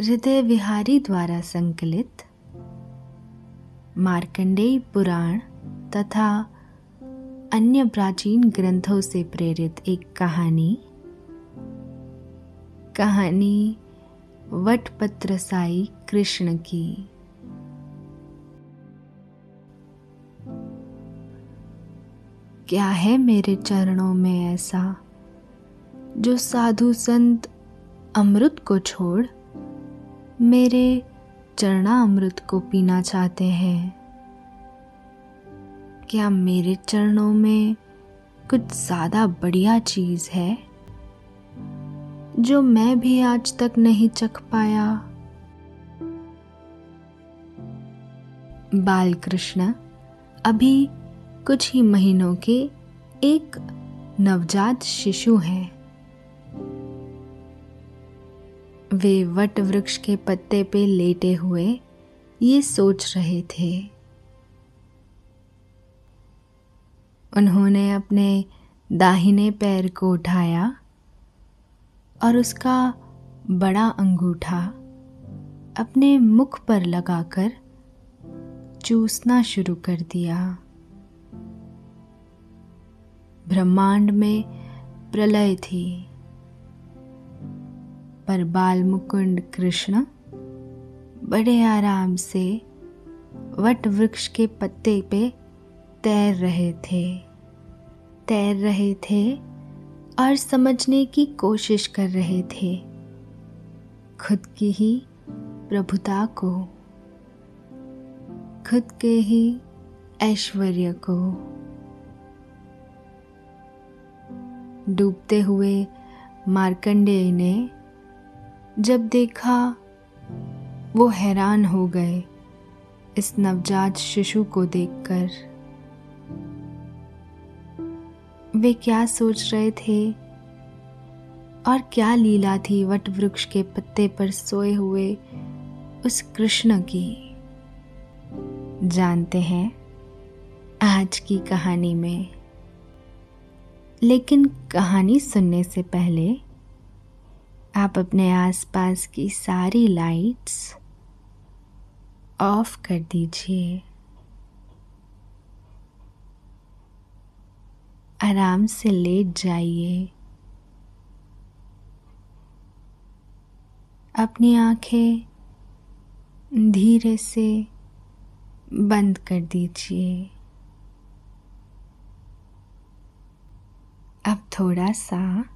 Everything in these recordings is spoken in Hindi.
हृदय विहारी द्वारा संकलित, मार्कंडेय पुराण तथा अन्य प्राचीन ग्रंथों से प्रेरित एक कहानी। कहानी वटपत्र साई कृष्ण की। क्या है मेरे चरणों में ऐसा जो साधु संत अमृत को छोड़ मेरे चरणामृत को पीना चाहते हैं। क्या मेरे चरणों में कुछ ज़्यादा बढ़िया चीज़ है, जो मैं भी आज तक नहीं चख पाया? बाल कृष्ण अभी कुछ ही महीनों के एक नवजात शिशु हैं। वे वट वृक्ष के पत्ते पे लेटे हुए ये सोच रहे थे। उन्होंने अपने दाहिने पैर को उठाया और उसका बड़ा अंगूठा अपने मुख पर लगाकर चूसना शुरू कर दिया। ब्रह्मांड में प्रलय थी। पर बाल मुकुंद कृष्ण बड़े आराम से वट वृक्ष के पत्ते पे तैर रहे थे। तैर रहे थे और समझने की कोशिश कर रहे थे। खुद की ही प्रभुता को, खुद के ही ऐश्वर्य को। डूबते हुए मार्कंडेय ने जब देखा वो हैरान हो गए इस नवजात शिशु को देखकर। वे क्या सोच रहे थे? और क्या लीला थी वट वृक्ष के पत्ते पर सोए हुए उस कृष्ण की? जानते हैं आज की कहानी में। लेकिन कहानी सुनने से पहले आप अपने आसपास की सारी लाइट्स ऑफ़ कर दीजिए। आराम से लेट जाइए। अपनी आँखें धीरे से बंद कर दीजिए। अब थोड़ा सा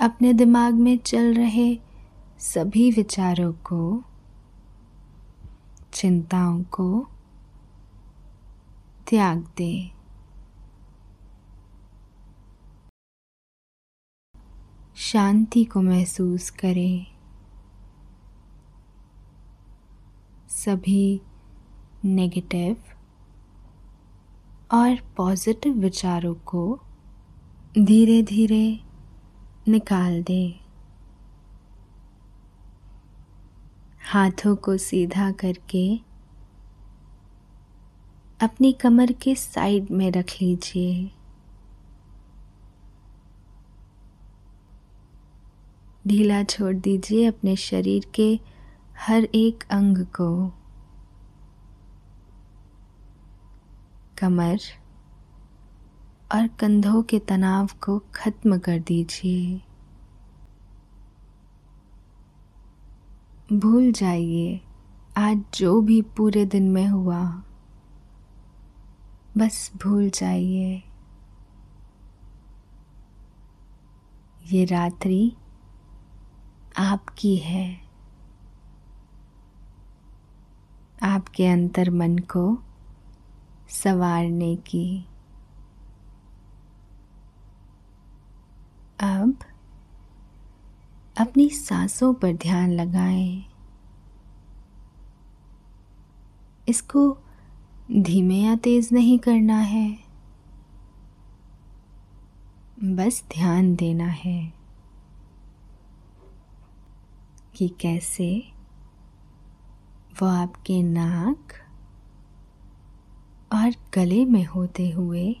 अपने दिमाग में चल रहे सभी विचारों को, चिंताओं को त्याग दे। शांति को महसूस करें। सभी नेगेटिव और पॉजिटिव विचारों को धीरे धीरे निकाल दे। हाथों को सीधा करके अपनी कमर के साइड में रख लीजिए। ढीला छोड़ दीजिए अपने शरीर के हर एक अंग को। कमर और कंधों के तनाव को खत्म कर दीजिए। भूल जाइए, आज जो भी पूरे दिन में हुआ, बस भूल जाइए। ये रात्रि आपकी है। आपके अंतर मन को संवारने की। अब अपनी सांसों पर ध्यान लगाएँ। इसको धीमे या तेज नहीं करना है। बस ध्यान देना है कि कैसे वो आपके नाक और गले में होते हुए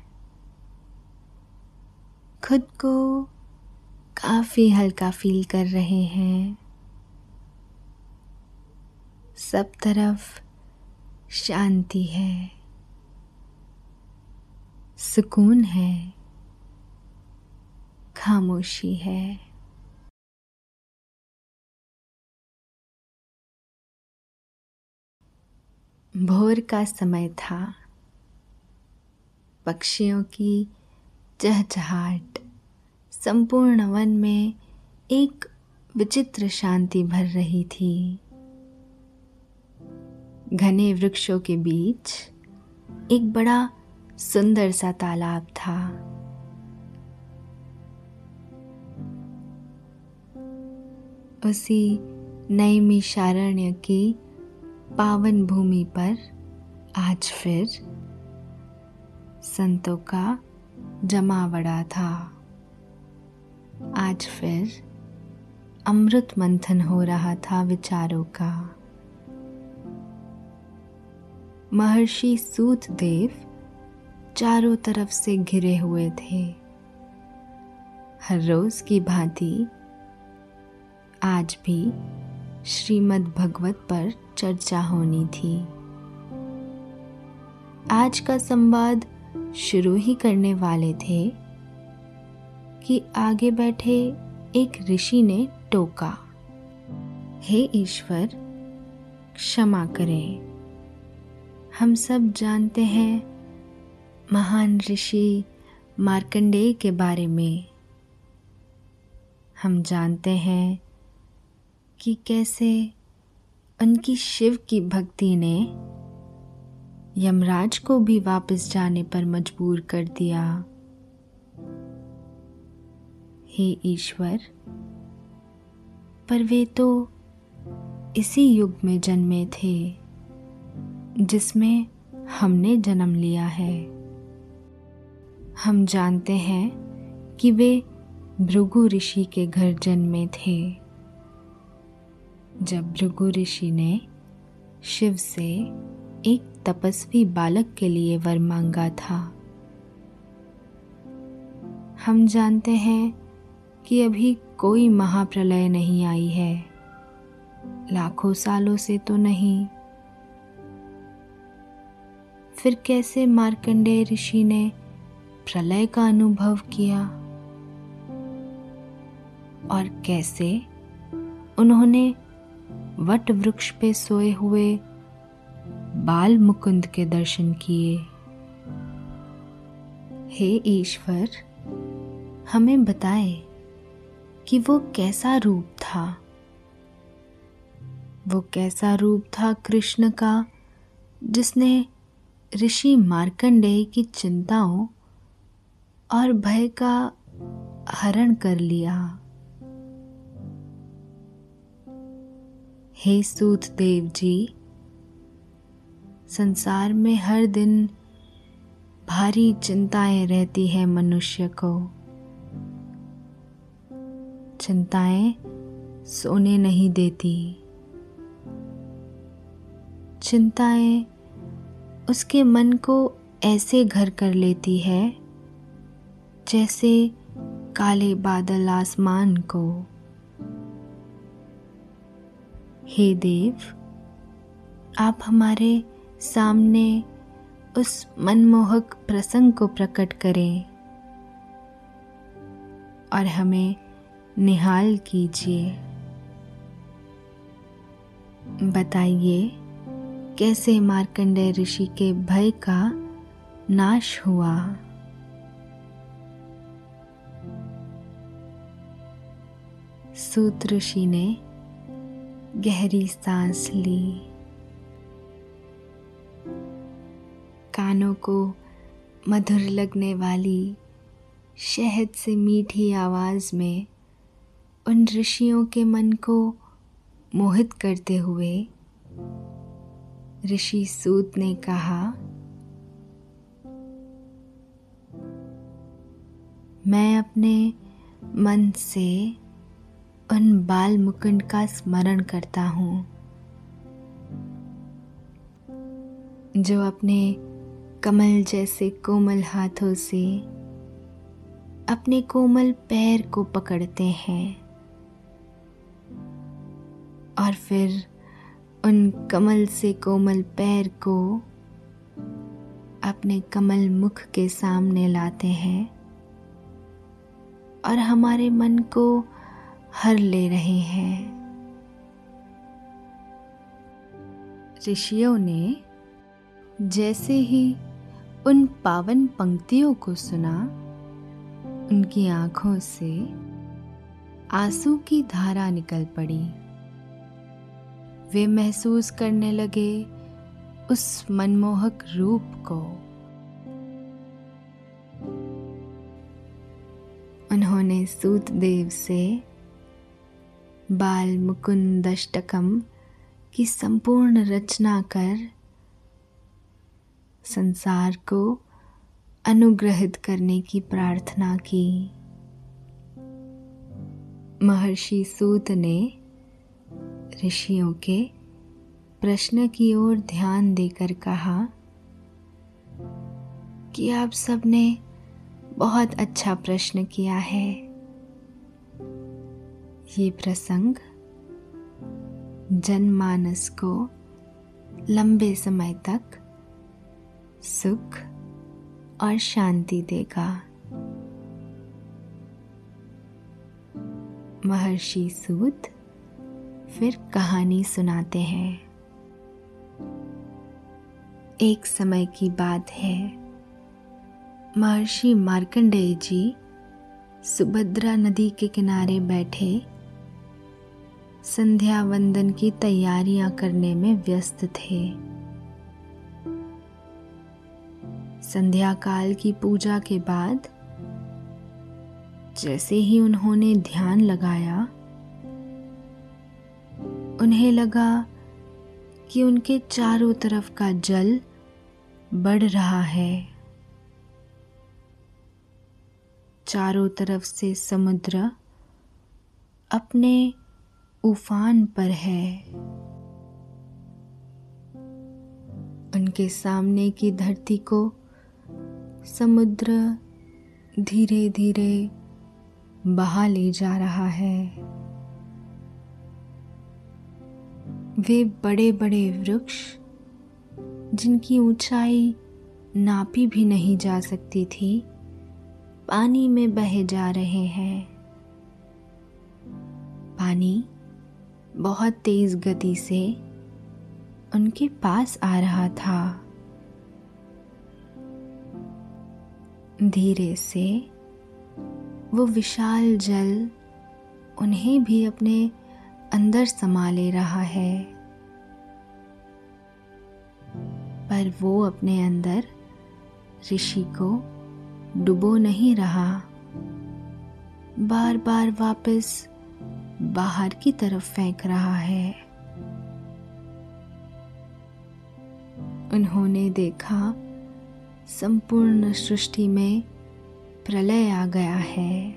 खुद को काफ़ी हल्का फील कर रहे हैं। सब तरफ़ शांति है। सुकून है। खामोशी है। भोर का समय था। पक्षियों की चहचहाट। संपूर्ण वन में एक विचित्र शांति भर रही थी। घने वृक्षों के बीच एक बड़ा सुंदर सा तालाब था। उसी नई मिशारण्य की पावन भूमि पर आज फिर संतों का जमावड़ा था। आज फिर अमृत मंथन हो रहा था विचारों का। महर्षि सूत देव चारों तरफ़ से घिरे हुए थे। हर रोज की भांति आज भी श्रीमद् भगवत पर चर्चा होनी थी। आज का संवाद शुरू ही करने वाले थे कि आगे बैठे एक ऋषि ने टोका। हे ईश्वर, क्षमा करें। हम सब जानते हैं महान ऋषि मार्कंडेय के बारे में। हम जानते हैं कि कैसे उनकी शिव की भक्ति ने यमराज को भी वापस जाने पर मजबूर कर दिया। हे ईश्वर, पर वे तो इसी युग में जन्मे थे, जिसमें हमने जन्म लिया है। हम जानते हैं कि वे भृगु ऋषि के घर जन्मे थे। जब भृगु ऋषि ने शिव से एक तपस्वी बालक के लिए वर मांगा था। हम जानते हैं कि अभी कोई महाप्रलय नहीं आई है। लाखों सालों से तो नहीं। फिर कैसे मार्कंडेय ऋषि ने प्रलय का अनुभव किया? और कैसे उन्होंने वट वृक्ष पे सोए हुए बाल मुकुंद के दर्शन किए। हे ईश्वर, हमें बताए कि वो कैसा रूप था। वो कैसा रूप था कृष्ण का, जिसने ऋषि मार्कंडेय की चिंताओं और भय का हरण कर लिया। हे सूत देव जी संसार में हर दिन भारी चिंताएँ रहती है मनुष्य को। चिंताएँ सोने नहीं देती। चिंताएँ उसके मन को ऐसे घर कर लेती है, जैसे काले बादल आसमान को। हे देव, आप हमारे सामने उस मनमोहक प्रसंग को प्रकट करें और हमें निहाल कीजिए। बताइए, कैसे मार्कंडेय ऋषि के भय का नाश हुआ? सूत ऋषि ने गहरी सांस ली। कानों को मधुर लगने वाली शहद से मीठी आवाज़ में उन ऋषियों के मन को मोहित करते हुए ऋषि सूत ने कहा, मैं अपने मन से उन बाल मुकुंड का स्मरण करता हूँ, जो अपने कमल जैसे कोमल हाथों से अपने कोमल पैर को पकड़ते हैं और फिर उन कमल से कोमल पैर को अपने कमल मुख के सामने लाते हैं और हमारे मन को हर ले रहे हैं। ऋषियों ने जैसे ही उन पावन पंक्तियों को सुना। उनकी आँखों से आँसू की धारा निकल पड़ी। वे महसूस करने लगे उस मनमोहक रूप को। उन्होंने सूत देव से बाल मुकुंद अष्टकम की संपूर्ण रचना कर संसार को अनुग्रहित करने की प्रार्थना की। महर्षि सूत ने ऋषियों के प्रश्न की ओर ध्यान देकर कहा कि आप सबने बहुत अच्छा प्रश्न किया है। ये प्रसंग जनमानस को लंबे समय तक सुख और शांति देगा। महर्षि सूत फिर कहानी सुनाते हैं। एक समय की बात है। महर्षि मार्कंडेय जी सुभद्रा नदी के किनारे बैठे संध्या वंदन की तैयारियाँ करने में व्यस्त थे। संध्या काल की पूजा के बाद जैसे ही उन्होंने ध्यान लगाया, उन्हें लगा कि उनके चारों तरफ़ का जल बढ़ रहा है। चारों तरफ़ से समुद्र अपने उफान पर है। उनके सामने की धरती को समुद्र धीरे धीरे बहा ले जा रहा है। वे बड़े बड़े वृक्ष, जिनकी ऊंचाई नापी भी नहीं जा सकती थी, पानी में बहे जा रहे हैं। पानी बहुत तेज गति से उनके पास आ रहा था। धीरे से वो विशाल जल उन्हें भी अपने अंदर समा ले रहा है। पर वो अपने अंदर ऋषि को डुबो नहीं रहा। बार बार वापस बाहर की तरफ़ फेंक रहा है। उन्होंने देखा संपूर्ण सृष्टि में प्रलय आ गया है।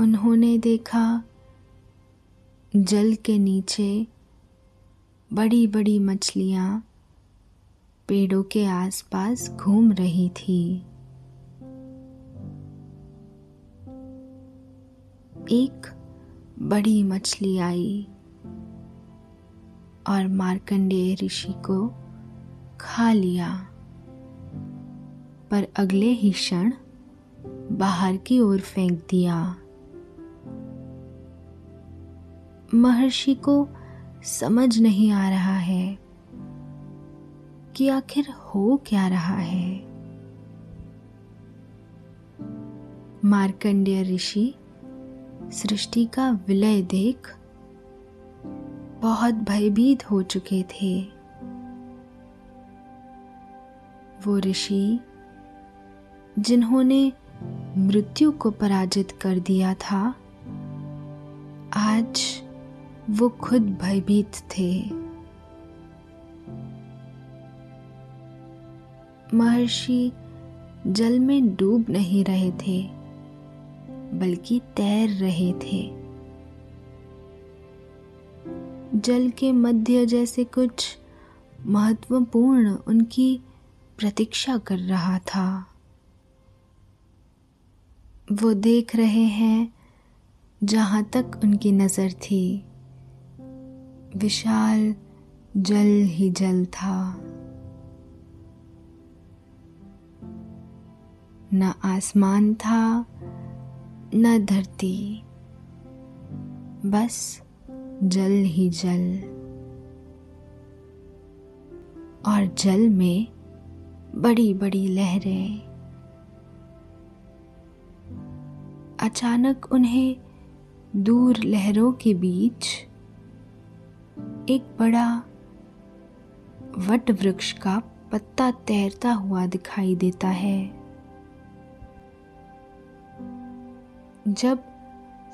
उन्होंने देखा जल के नीचे बड़ी बड़ी मछलियाँ पेड़ों के आसपास घूम रही थी। एक बड़ी मछली आई और मार्कंडेय ऋषि को खा लिया। पर अगले ही क्षण बाहर की ओर फेंक दिया। महर्षि को समझ नहीं आ रहा है कि आखिर हो क्या रहा है। मार्कंडेय ऋषि सृष्टि का विलय देख बहुत भयभीत हो चुके थे। वो ऋषि, जिन्होंने मृत्यु को पराजित कर दिया था, आज वो खुद भयभीत थे। महर्षि जल में डूब नहीं रहे थे, बल्कि तैर रहे थे। जल के मध्य जैसे कुछ महत्वपूर्ण उनकी प्रतीक्षा कर रहा था। वो देख रहे हैं जहाँ तक उनकी नज़र थी। विशाल जल ही जल था। न आसमान था, न धरती। बस जल ही जल। और जल में बड़ी बड़ी लहरें। अचानक उन्हें दूर लहरों के बीच एक बड़ा वट वृक्ष का पत्ता तैरता हुआ दिखाई देता है। जब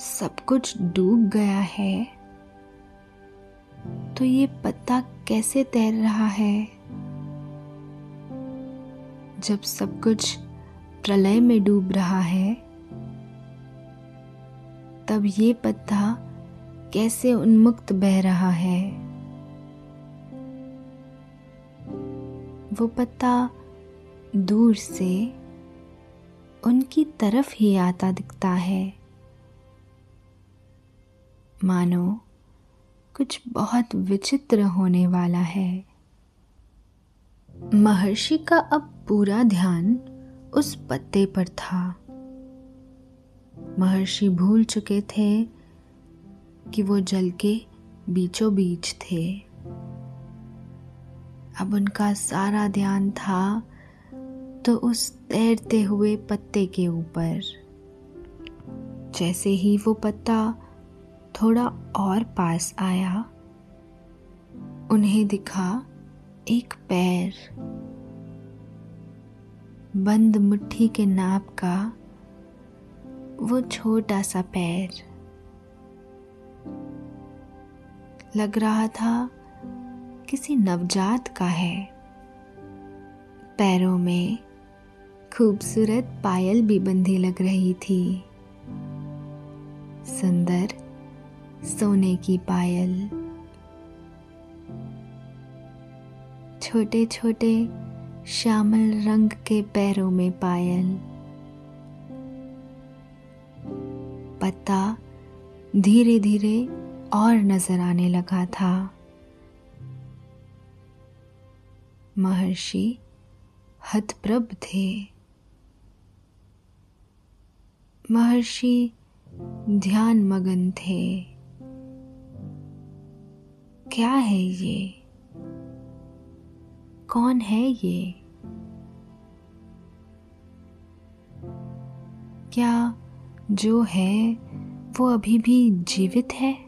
सब कुछ डूब गया है तो ये पत्ता कैसे तैर रहा है? जब सब कुछ प्रलय में डूब रहा है, तब ये पत्ता कैसे उन्मुक्त बह रहा है? वो पत्ता दूर से उनकी तरफ़ ही आता दिखता है। मानो कुछ बहुत विचित्र होने वाला है। महर्षि का अब पूरा ध्यान उस पत्ते पर था। महर्षि भूल चुके थे कि वो जल के बीचों बीच थे। अब उनका सारा ध्यान था तो उस तैरते हुए पत्ते के ऊपर। जैसे ही वो पत्ता थोड़ा और पास आया, उन्हें दिखा एक पैर बंद मुट्ठी के नाप का वो छोटा सा पैर लग रहा था किसी नवजात का है। पैरों में खूबसूरत पायल भी बंधी लग रही थी। सुंदर सोने की पायल छोटे छोटे श्यामल रंग के पैरों में पायल। पत्ता धीरे धीरे और नज़र आने लगा था। महर्षि हतप्रभ थे। महर्षि ध्यान मगन थे। क्या है ये? कौन है ये? क्या जो है, वो अभी भी जीवित है?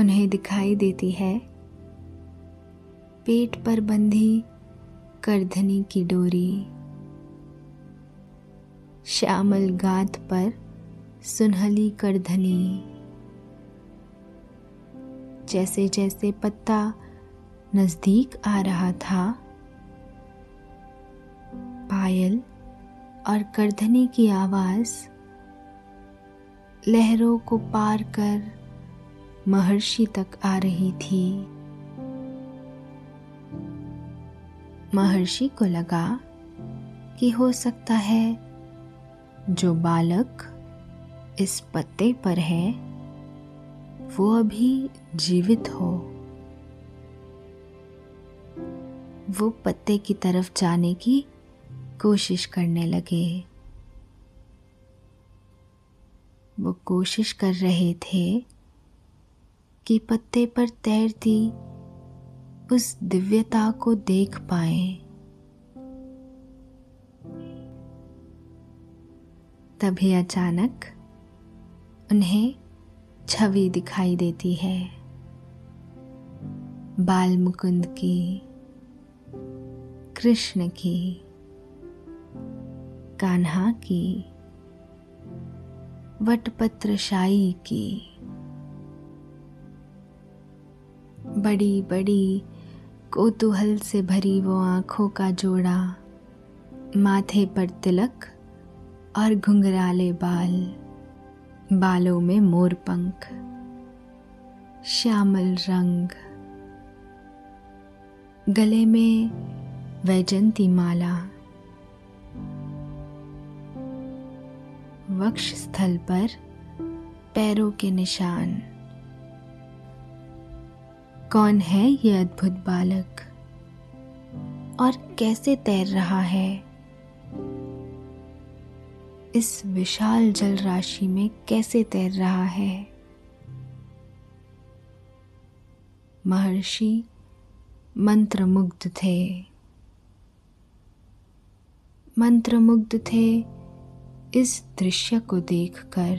उन्हें दिखाई देती है। पेट पर बंधी करधनी की डोरी। श्यामल गात पर सुनहली करधनी। जैसे जैसे पत्ता नज़दीक आ रहा था। पायल और करधनी की आवाज़ लहरों को पार कर महर्षि तक आ रही थी। महर्षि को लगा कि हो सकता है जो बालक इस पत्ते पर है, वो अभी जीवित हो। वो पत्ते की तरफ़ जाने की कोशिश करने लगे। वो कोशिश कर रहे थे कि पत्ते पर तैरती उस दिव्यता को देख पाए। तभी अचानक उन्हें छवि दिखाई देती है। बाल मुकुंद की कृष्ण की, कान्हा की, वटपत्रशाही की। बड़ी बड़ी कोतूहल से भरी वो आँखों का जोड़ा, माथे पर तिलक और घुंघराले बाल, बालों में मोर पंख, श्यामल रंग। गले में वैजंती माला। वक्ष स्थल पर पैरों के निशान। कौन है ये अद्भुत बालक? और कैसे तैर रहा है? इस विशाल जल राशि में कैसे तैर रहा है? महर्षि मंत्रमुग्ध थे। मंत्रमुग्ध थे इस दृश्य को देखकर।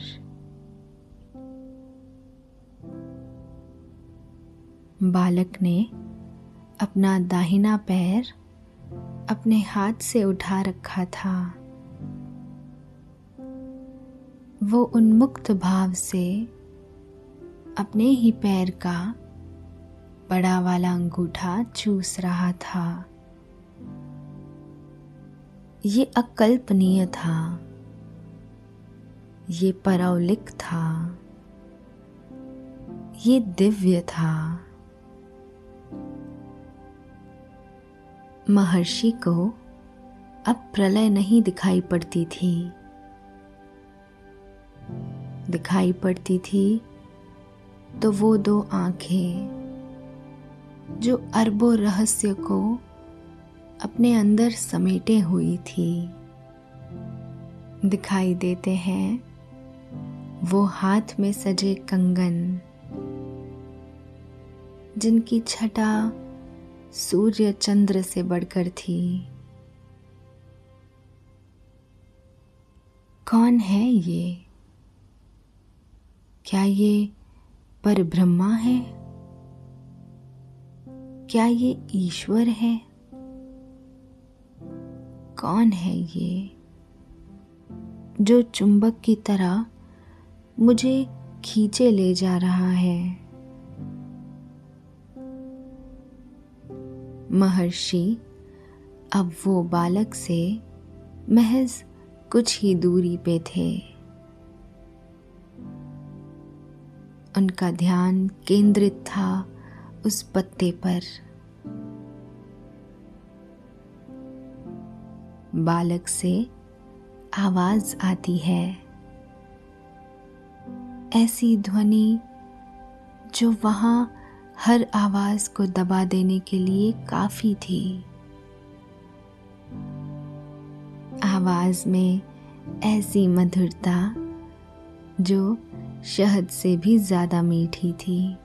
बालक ने अपना दाहिना पैर अपने हाथ से उठा रखा था। वो उन्मुक्त भाव से अपने ही पैर का बड़ा वाला अंगूठा चूस रहा था। ये अकल्पनीय था। ये परौलिक था। ये दिव्य था। महर्षि को अब प्रलय नहीं दिखाई पड़ती थी। दिखाई पड़ती थी तो वो दो आँखें, जो अरबों रहस्य को अपने अंदर समेटे हुई थी। दिखाई देते हैं, वो हाथ में सजे कंगन, जिनकी छटा सूर्य चंद्र से बढ़कर थी। कौन है ये? क्या ये पर ब्रह्मा है? क्या ये ईश्वर है? कौन है ये? जो चुंबक की तरह मुझे खींचे ले जा रहा है। महर्षि, अब वो बालक से महज कुछ ही दूरी पे थे। उनका ध्यान केंद्रित था उस पत्ते पर। बालक से आवाज़ आती है। ऐसी ध्वनि जो वहाँ हर आवाज़ को दबा देने के लिए काफ़ी थी। आवाज़ में ऐसी मधुरता जो शहद से भी ज़्यादा मीठी थी।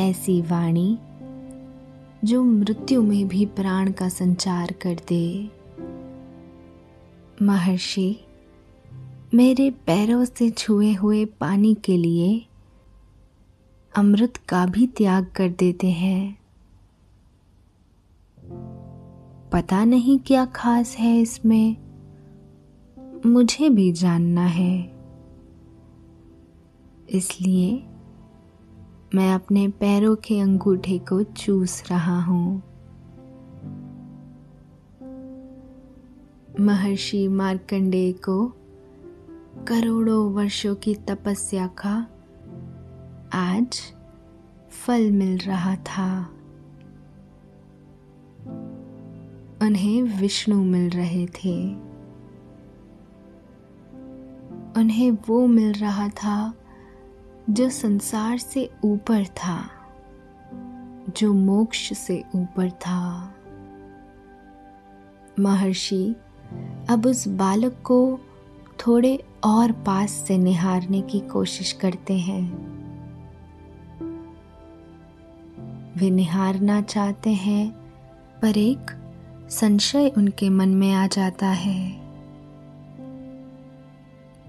ऐसी वाणी जो मृत्यु में भी प्राण का संचार कर दे। महर्षि, मेरे पैरों से छुए हुए पानी के लिए अमृत का भी त्याग कर देते हैं। पता नहीं क्या खास है इसमें। मुझे भी जानना है। इसलिए मैं अपने पैरों के अंगूठे को चूस रहा हूँ। महर्षि मार्कंडेय को करोड़ों वर्षों की तपस्या का आज फल मिल रहा था। उन्हें विष्णु मिल रहे थे। उन्हें वो मिल रहा था जो संसार से ऊपर था, जो मोक्ष से ऊपर था। महर्षि, अब उस बालक को थोड़े और पास से निहारने की कोशिश करते हैं। वे निहारना चाहते हैं, पर एक संशय उनके मन में आ जाता है।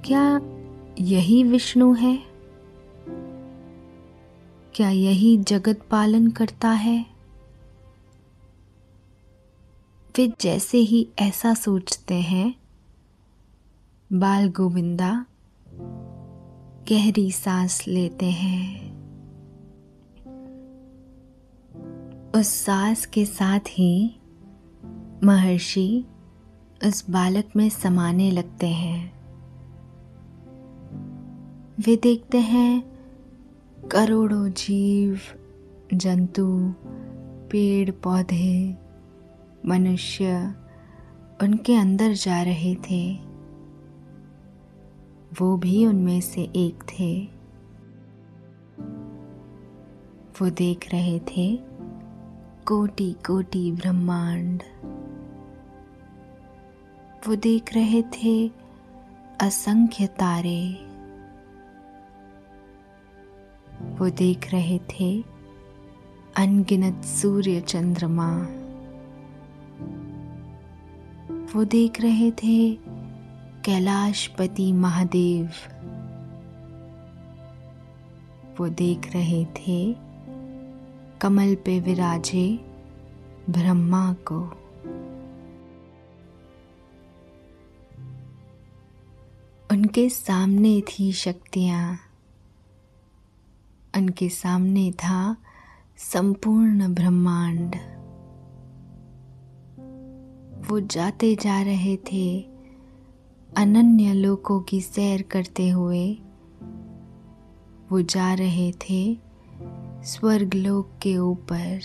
क्या यही विष्णु है? क्या यही जगत पालन करता है? वे जैसे ही ऐसा सोचते हैं, बाल गोविंदा गहरी सांस लेते हैं। उस सांस के साथ ही महर्षि उस बालक में समाने लगते हैं। वे देखते हैं करोड़ों जीव, जंतु, पेड़, पौधे, मनुष्य उनके अंदर जा रहे थे। वो भी उनमें से एक थे। वो देख रहे थे कोटि कोटि ब्रह्मांड। वो देख रहे थे असंख्य तारे। वो देख रहे थे, अनगिनत सूर्य चंद्रमा। वो देख रहे थे, कैलाशपति महादेव। वो देख रहे थे, कमल पे विराजे ब्रह्मा को। उनके सामने थी शक्तियाँ। उनके सामने था संपूर्ण ब्रह्मांड। वो जाते जा रहे थे अनन्य लोकों की सैर करते हुए। वो जा रहे थे स्वर्ग लोक के ऊपर।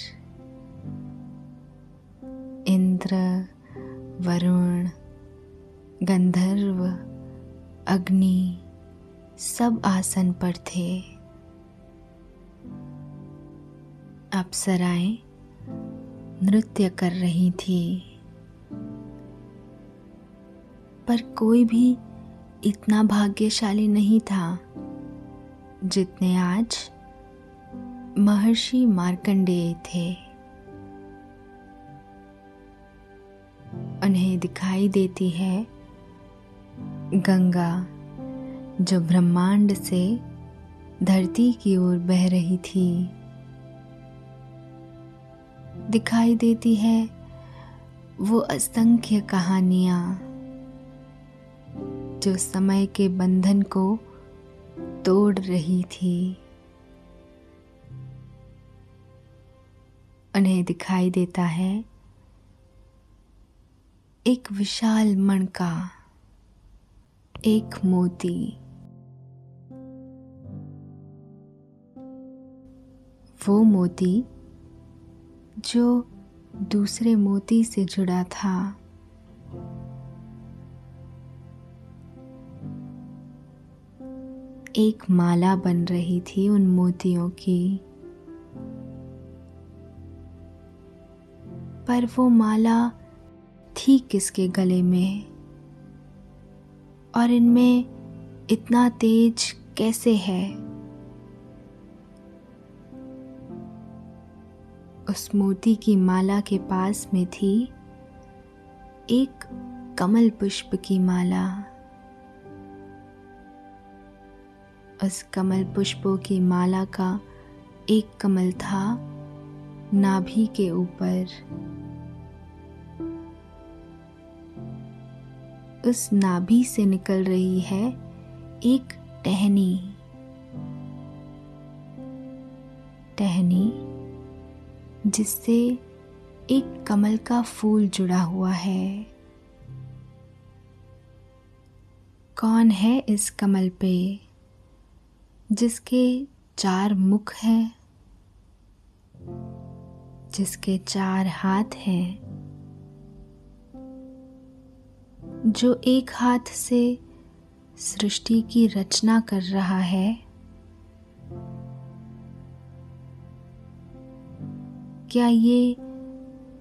इंद्र, वरुण, गंधर्व, अग्नि सब आसन पर थे। अप्सराएँ नृत्य कर रही थी। पर कोई भी इतना भाग्यशाली नहीं था, जितने आज महर्षि मार्कंडेय थे। उन्हें दिखाई देती है गंगा, जो ब्रह्मांड से धरती की ओर बह रही थी। दिखाई देती है वो असंख्य कहानियाँ जो समय के बंधन को तोड़ रही थी। उन्हें दिखाई देता है एक विशाल मण का एक मोती। वो मोती जो दूसरे मोती से जुड़ा था। एक माला बन रही थी उन मोतियों की। पर वो माला थी किसके गले में? और इनमें इतना तेज कैसे है? उस मोती की माला के पास में थी एक कमल पुष्प की माला। उस कमल पुष्पों की माला का एक कमल था नाभि के ऊपर। उस नाभि से निकल रही है एक टहनी। टहनी जिससे एक कमल का फूल जुड़ा हुआ है। कौन है इस कमल पे जिसके चार मुख हैं, जिसके चार हाथ हैं, जो एक हाथ से सृष्टि की रचना कर रहा है? क्या ये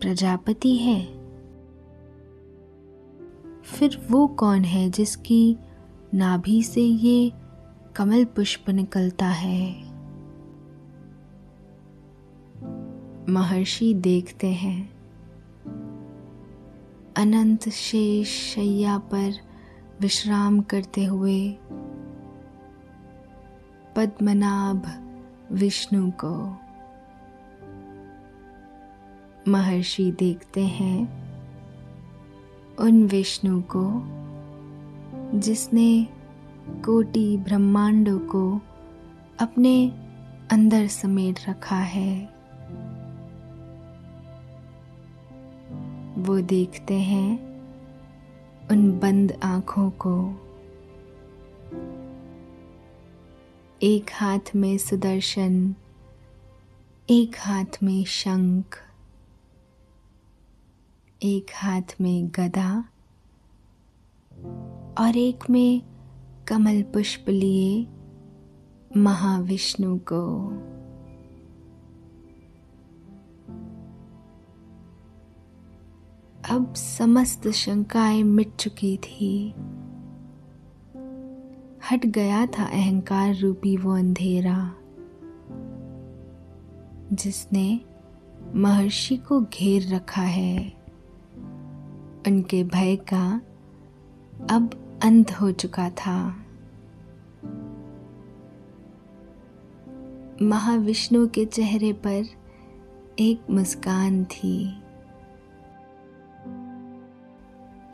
प्रजापति है? फिर वो कौन है जिसकी नाभि से ये कमल पुष्प निकलता है? महर्षि देखते हैं। अनंत शेष शैया पर विश्राम करते हुए पद्मनाभ विष्णु को महर्षि देखते हैं उन विष्णु को, जिसने कोटि ब्रह्मांडों को अपने अंदर समेट रखा है। वो देखते हैं उन बंद आँखों को। एक हाथ में सुदर्शन, एक हाथ में शंख। एक हाथ में गदा और एक में कमल पुष्प लिए महाविष्णु को। अब समस्त शंकाएँ मिट चुकी थी। हट गया था अहंकार रूपी वो अंधेरा, जिसने महर्षि को घेर रखा है। उनके भय का अब अंत हो चुका था। महाविष्णु के चेहरे पर एक मुस्कान थी।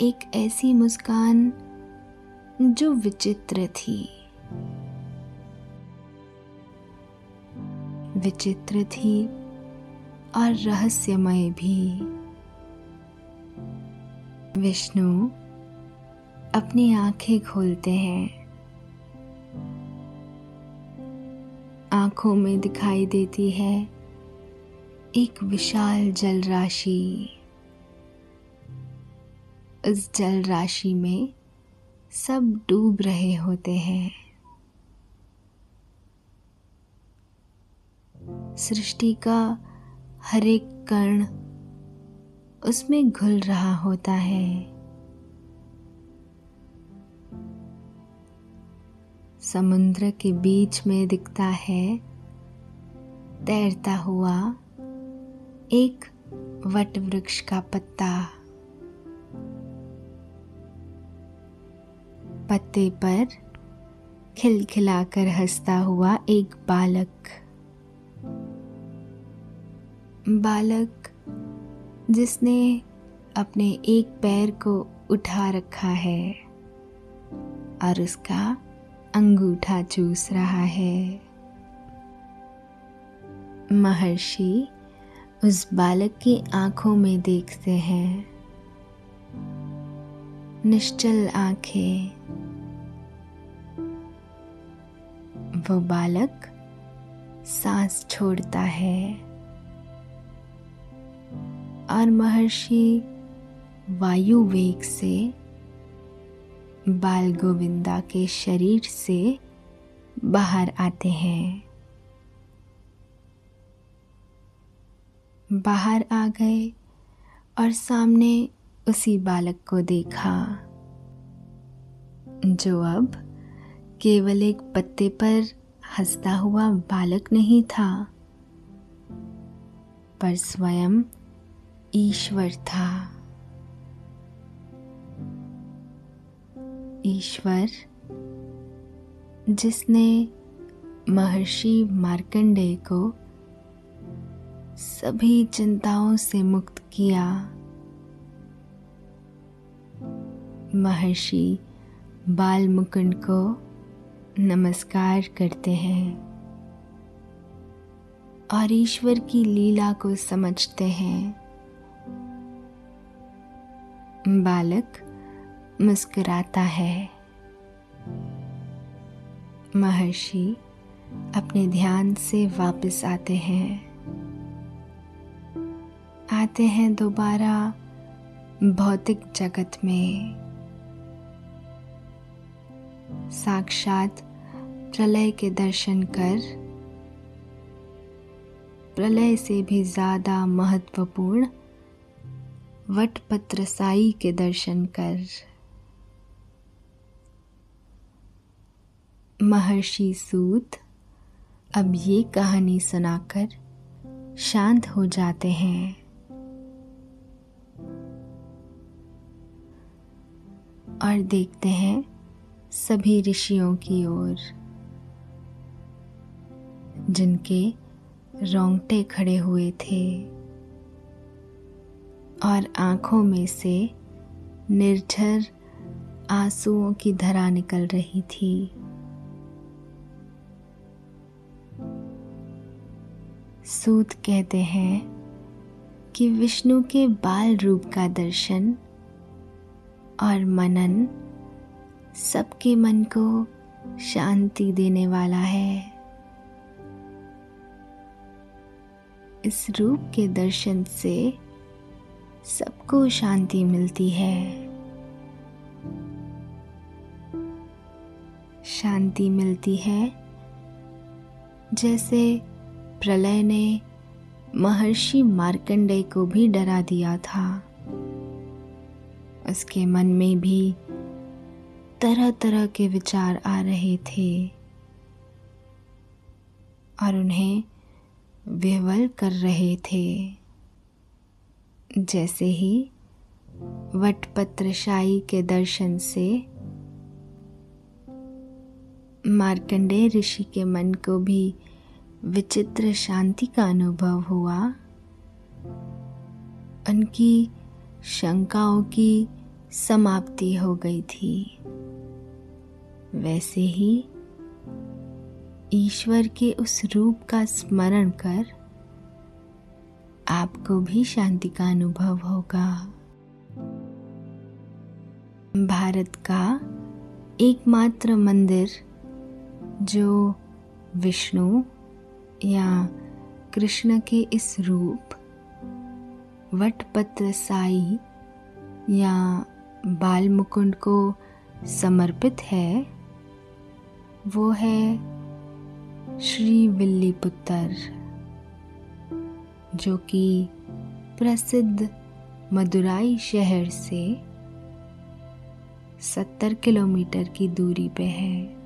एक ऐसी मुस्कान जो विचित्र थी। विचित्र थी और रहस्यमय भी। विष्णु अपनी आँखें खोलते हैं। आँखों में दिखाई देती है एक विशाल जल राशि उस जल राशि में सब डूब रहे होते हैं। सृष्टि का हर एक कण उसमें घुल रहा होता है। समुद्र के बीच में दिखता है, तैरता हुआ एक वट वृक्ष का पत्ता। पत्ते पर खिलखिलाकर हंसता हुआ एक बालक। बालक जिसने अपने एक पैर को उठा रखा है और उसका अंगूठा चूस रहा है। महर्षि उस बालक की आँखों में देखते हैं। निश्चल आँखें। वो बालक सांस छोड़ता है। और महर्षि वायु वेग से बाल गोविंदा के शरीर से बाहर आते हैं। बाहर आ गए और सामने उसी बालक को देखा, जो अब केवल एक पत्ते पर हंसता हुआ बालक नहीं था, पर स्वयं ईश्वर था। ईश्वर, जिसने महर्षि मार्कंडेय को सभी चिंताओं से मुक्त किया। महर्षि बाल मुकुंड को नमस्कार करते हैं और ईश्वर की लीला को समझते हैं। बालक मुस्कुराता है। महर्षि अपने ध्यान से वापस आते हैं। आते हैं दोबारा भौतिक जगत में। साक्षात प्रलय के दर्शन कर, प्रलय से भी ज़्यादा महत्वपूर्ण वटपत्र साई के दर्शन कर। महर्षि सूत, अब ये कहानी सुनाकर शांत हो जाते हैं। और देखते हैं सभी ऋषियों की ओर, जिनके रोंगटे खड़े हुए थे। और आँखों में से निर्झर आंसुओं की धरा निकल रही थी। सूत कहते हैं कि विष्णु के बाल रूप का दर्शन और मनन सबके मन को शांति देने वाला है। इस रूप के दर्शन से सबको शांति मिलती है। शांति मिलती है, जैसे प्रलय ने महर्षि मार्कंडेय को भी डरा दिया था। उसके मन में भी तरह तरह के विचार आ रहे थे और उन्हें विह्वल कर रहे थे। जैसे ही वटपत्रशाही के दर्शन से मार्कंडेय ऋषि के मन को भी विचित्र शांति का अनुभव हुआ। उनकी शंकाओं की समाप्ति हो गई थी। वैसे ही ईश्वर के उस रूप का स्मरण कर आपको भी शांति का अनुभव होगा। भारत का एकमात्र मंदिर जो विष्णु या कृष्ण के इस रूप, वटपत्र साई या बाल मुकुंड को समर्पित है, वो है श्री विल्लीपुत्र। जो कि प्रसिद्ध मदुराई शहर से सत्तर किलोमीटर की दूरी पे है।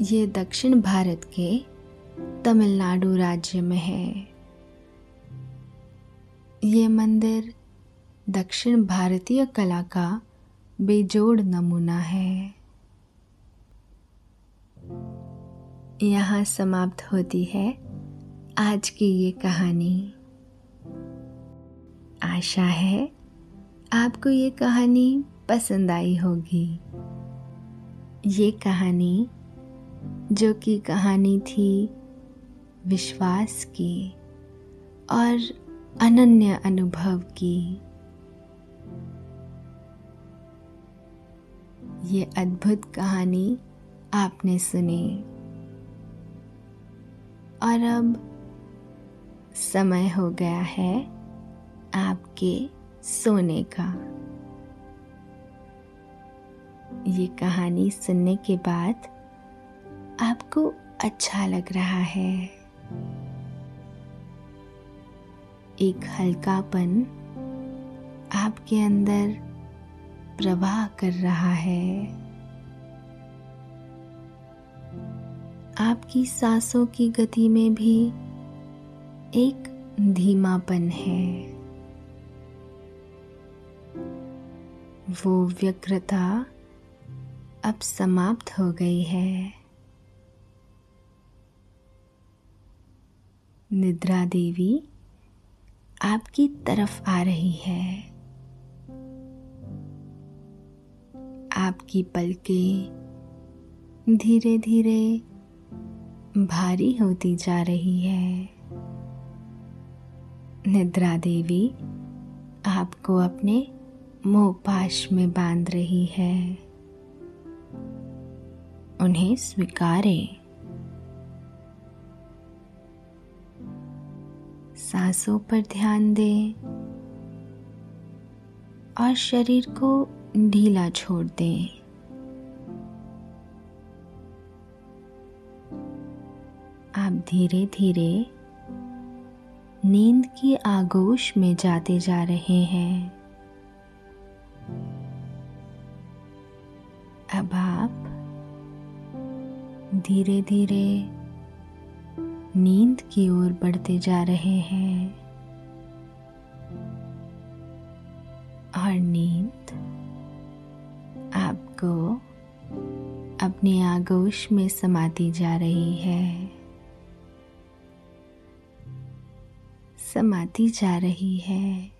ये दक्षिण भारत के तमिलनाडु राज्य में है। ये मंदिर दक्षिण भारतीय कला का बेजोड़ नमूना है। यहाँ समाप्त होती है। आज की ये कहानी। आशा है आपको ये कहानी पसंद आई होगी। ये कहानी जो कि कहानी थी विश्वास की और अनन्य अनुभव की। ये अद्भुत कहानी आपने सुनी। और अब समय हो गया है आपके सोने का। ये कहानी सुनने के बाद आपको अच्छा लग रहा है। एक हल्कापन आपके अंदर प्रवाह कर रहा है। आपकी सांसों की गति में भी एक धीमापन है। वो व्यग्रता अब समाप्त हो गई है। निद्रा देवी आपकी तरफ़ आ रही है। आपकी पलकें धीरे धीरे भारी होती जा रही है। निद्रा देवी आपको अपने मोहपाश में बाँध रही है। उन्हें स्वीकारे। सांसों पर ध्यान दें और शरीर को ढीला छोड़ दें। आप धीरे धीरे नींद की आगोश में जाते जा रहे हैं। अब आप धीरे धीरे नींद की ओर बढ़ते जा रहे हैं। और नींद आपको अपनी आगोश में समाती जा रही है। समाती जा रही है।